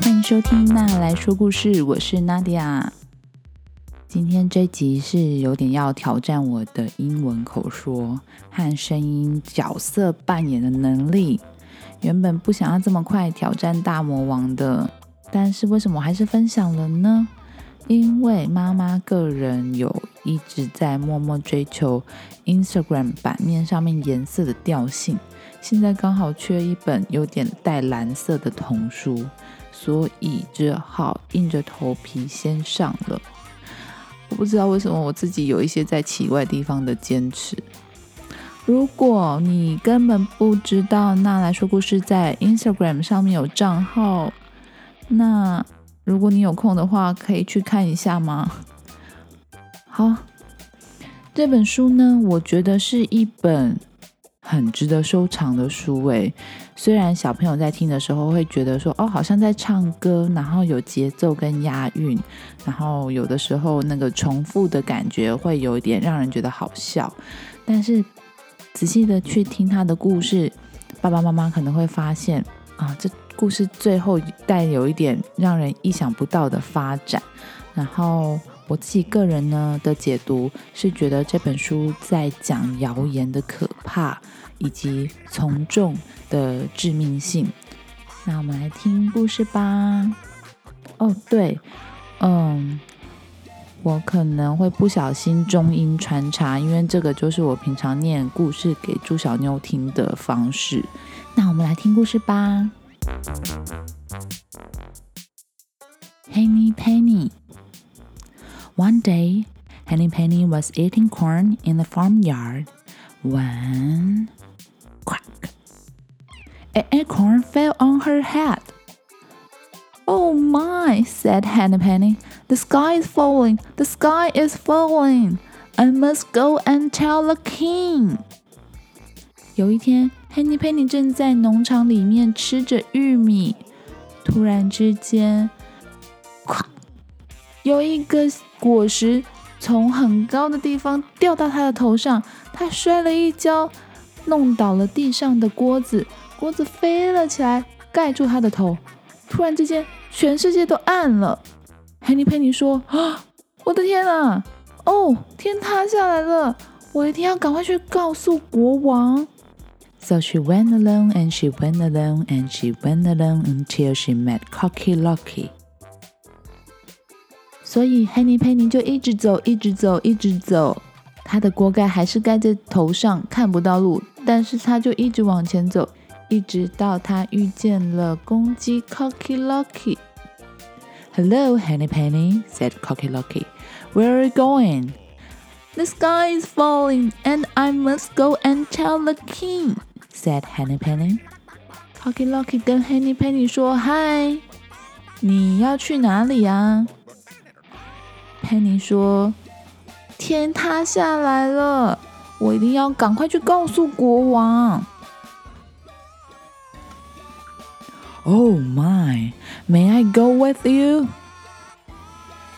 欢迎收听娜来说故事，我是 Nadia。今天这集是有点要挑战我的英文口说和声音角色扮演的能力。原本不想要这么快挑战大魔王的，但是为什么还是分享了呢？因为妈妈个人有一直在默默追求 Instagram 版面上面颜色的调性，现在刚好缺一本有点带蓝色的童书，所以只好硬着头皮先上了。我不知道为什么我自己有一些在奇怪地方的坚持。如果你根本不知道那来说故事在 Instagram 上面有账号，那。如果你有空的话，可以去看一下吗？好，这本书呢，我觉得是一本很值得收藏的书。诶，虽然小朋友在听的时候会觉得说，哦，好像在唱歌，然后有节奏跟押韵，然后有的时候那个重复的感觉会有一点让人觉得好笑。但是仔细的去听他的故事，爸爸妈妈可能会发现啊，这。故事最后带有一点让人意想不到的发展，然后我自己个人呢的解读是觉得这本书在讲谣言的可怕以及从众的致命性。那我们来听故事吧。哦，对，嗯，我可能会不小心中英穿插，因为这个就是我平常念故事给朱小妞听的方式。那我们来听故事吧。Henny Penny. One day, Henny Penny was eating corn in the farmyard when quack, an acorn fell on her head. Oh my, said Henny Penny. The sky is falling, the sky is falling. I must go and tell the king. 有一天，Henny Penny 正在农场里面吃着玉米，突然之间，咵，有一个 果实从很高的地方掉到他的头上，他摔了一跤，弄倒了地上的锅子，锅子飞了起来，盖住他的头。突然之间，全世界都暗了。黑尼佩尼说：“啊，我的天啊！哦，天塌下来了！我一定要赶快去告诉国王。” So she went alone, and she went alone, and she went alone until she met Cocky Locky. 所以 Henny Penny 就一直走，一直走，一直走。他的锅盖还是盖在头上，看不到路，但是他就一直往前走，一直到他遇见了公鸡 Cocky Locky。Hello, Henny Penny, said Cocky Locky. Where are you going? The sky is falling, and I must go and tell the king said Henny Penny. Cocky Locky 跟 Henny Penny 说：“嗨，你要去哪里呀？”Penny 说：“天塌下来了，我一定要赶快去告诉国王。” Oh my, may I go with you?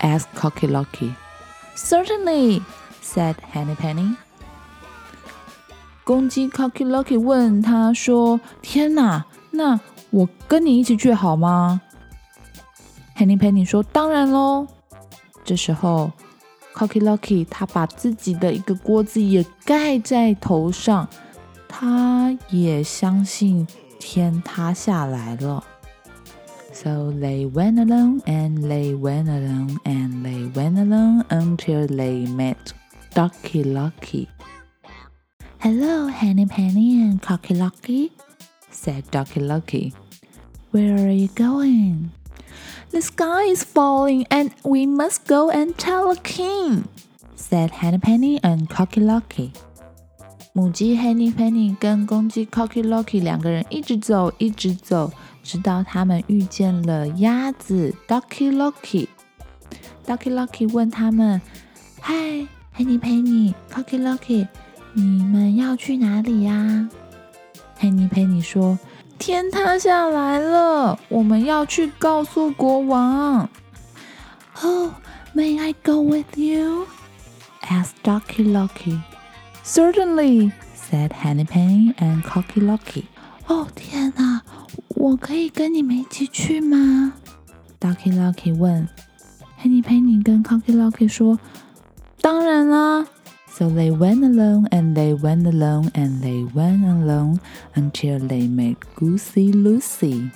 asked Cocky Locky. Certainly, said Henny Penny. 公鸡 Cocky Lucky 问他说：“天哪，那我跟你一起去好吗？”Henny Penny 说：“当然喽。”这时候，Cocky Lucky 他把自己的一个锅子也盖在头上，他也相信天塌下来了。So they went along and they went along and they went along until they met Ducky Lucky. Hello, Henny Penny and Cocky Locky, said Ducky Lucky. Where are you going? The sky is falling and we must go and tell the king, said Henny Penny and Cocky Locky. 母鸡 Henny Penny 跟公鸡 Cocky Locky 两个人一直走，一直走，直到他们遇见了鸭子 Ducky Locky。Ducky Locky 问他们：“Hi, Henny Penny, Cocky Locky。”你们要去哪里呀？佩妮佩妮说：“ 天塌下来了，我们要去告诉国王。” Oh, may I go with you? asked Ducky Lucky. Certainly, said Henny Penny and Cocky Lucky. 哦天哪，我可以跟你们一起去吗？Ducky Lucky 问。Henny Penny 跟 Cocky Lucky 说：“当然啦。” So they went along and they went along and they went along until they met Goosey Lucy.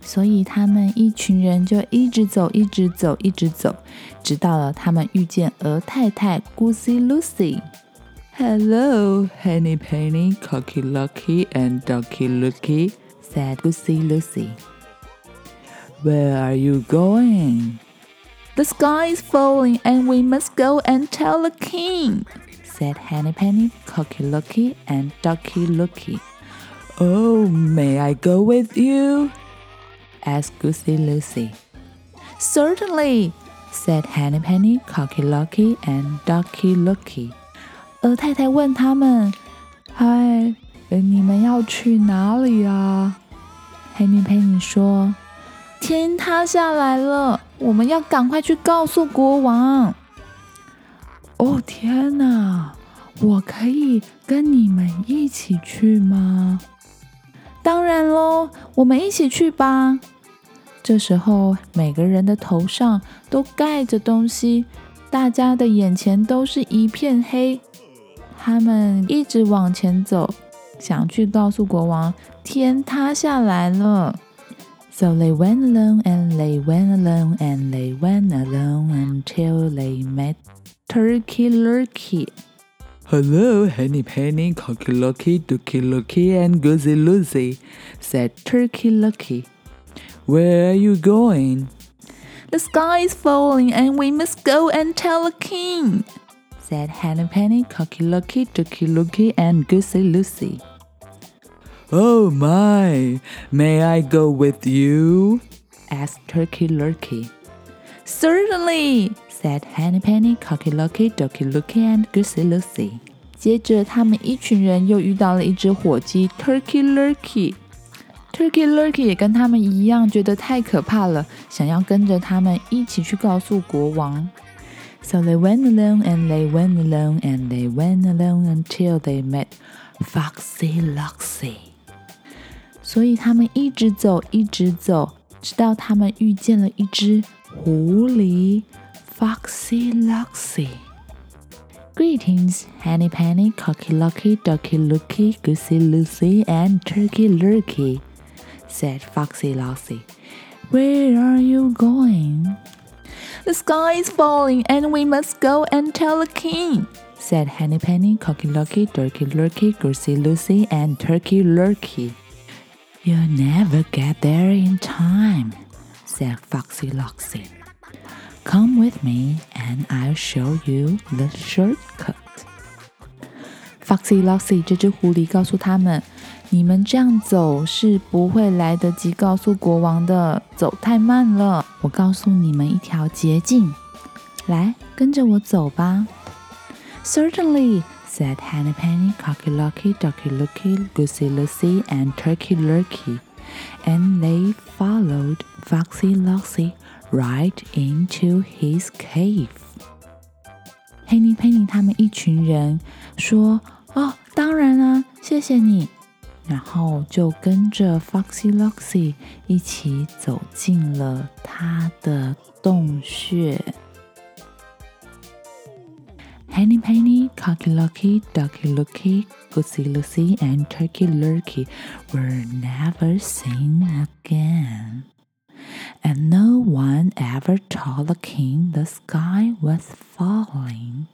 所以他们一群人就一直走，一直走，一直走，直到了他们遇见鹅太太 Goosey Lucy。Hello, Henny Penny, Cocky Lucky, and Ducky Lucky, said Goosey Lucy. Where are you going? The sky is falling, and we must go and tell the king, said Henny Penny, Cocky Lucky, and Ducky Lucky. Oh, may I go with you? asked Goosey Lucy. Certainly, said Henny Penny, Cocky Lucky, and Ducky Lucky. 鹅太太问他们：“嗨，你们要去哪里啊？”黑米佩尼说：“天塌下来了，我们要赶快去告诉国王。” 哦天哪！我可以跟你们一起去吗？当然喽，我们一起去吧。这时候，每个人的头上都盖着东西，大家的眼前都是一片黑。他们一直往前走，想去告诉国王，天塌下来了。So they went along and they went along and they went along until they met Turkey Lurkey. Hello, Henny Penny, Cocky Lucky, Ducky Lucky, and Goosey Lucy, said Turkey Lucky. Where are you going? The sky is falling and we must go and tell the king, said Henny Penny, Cocky Lucky, Ducky Lucky, and Goosey Lucy. Oh my, may I go with you? asked Turkey Lurkey. Certainly, said Henny Penny, Cocky Lucky, Ducky Lucky, and Goosey Lucy. 接着，他们一群人又遇到了一只火鸡 Turkey Lurkey。Turkey Lurkey 也跟他们一样，觉得太可怕了，想要跟着他们一起去告诉国王。So they went along and they went along and they went along until they met Foxy Loxy。所以他们一直走，一直走， 直到他们遇见了一只狐狸 Foxy Loxy。Greetings, Henny Penny, Cocky Lucky, Ducky Lucky, Goosey Lucy, and Turkey Lurkey, said Foxy Loxy. Where are you going? The sky is falling, and we must go and tell the king, said Henny Penny, Cocky Lucky, Turkey Lurkey, Goosey Lucy, and Turkey Lurkey. You'll never get there in time, said Foxy Loxy. Come with me, and I'll show you the shortcut. Foxy Loxy 这只狐狸告诉他们：“你们这样走是不会来得及告诉国王的，走太慢了。我告诉你们一条捷径，来，跟着我走吧。” Certainly, said Henny Penny, Cocky Lucky, Ducky Lucky, Goosey Lucy, and Turkey Lurkey, and they followed Foxy Loxy right into his cave. 黑尼佩尼他们一群人说：“哦，当然啊，谢谢你。”然后就跟着 Foxy Loxy 一起走进了他的洞穴。 Henny Penny, Cocky Lucky, Ducky Lucky, Goosey Lucy, and Turkey Lurkey were never seen again. And no one ever told the king the sky was falling.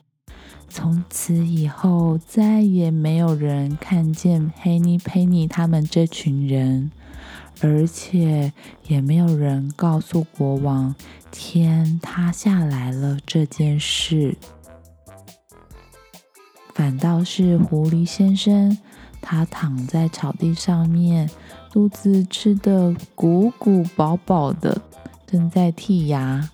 从此以后，再也没有人看见 Henny Penny 他们这群人，而且也没有人告诉国王天塌下来了这件事。 反倒是狐狸先生，他躺在草地上面，肚子吃的鼓鼓饱饱的，正在剔牙。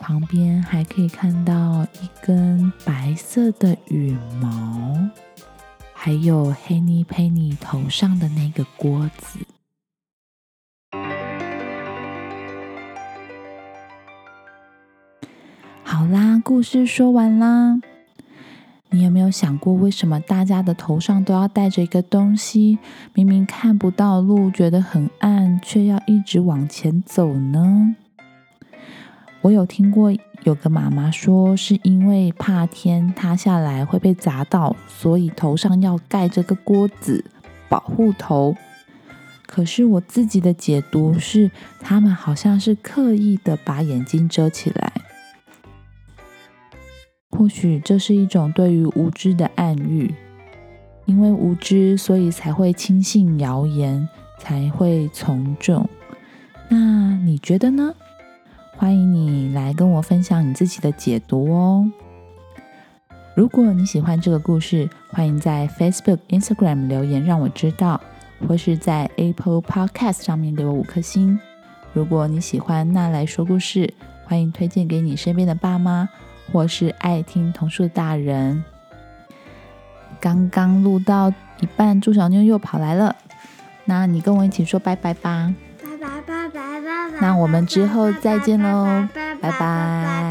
旁边还可以看到一根白色的羽毛，还有黑尼佩尼头上的那个锅子。好啦，故事说完啦。你有没有想过，为什么大家的头上都要戴着一个东西？明明看不到路，觉得很暗，却要一直往前走呢？我有听过有个妈妈说，是因为怕天塌下来会被砸到，所以头上要盖着个锅子保护头。可是我自己的解读是，他们好像是刻意的把眼睛遮起来。或许这是一种对于无知的暗喻，因为无知，所以才会轻信谣言，才会从众。那你觉得呢？欢迎你来跟我分享你自己的解读哦。如果你喜欢这个故事，欢迎在 Facebook、Instagram 留言让我知道，或是在 Apple Podcast 上面给我五颗星。如果你喜欢那来说故事，欢迎推荐给你身边的爸妈。或是爱听童书的大人，刚刚录到一半，猪小妞又跑来了。那你跟我一起说拜拜吧。拜拜拜拜拜拜。那我们之后再见喽，拜拜。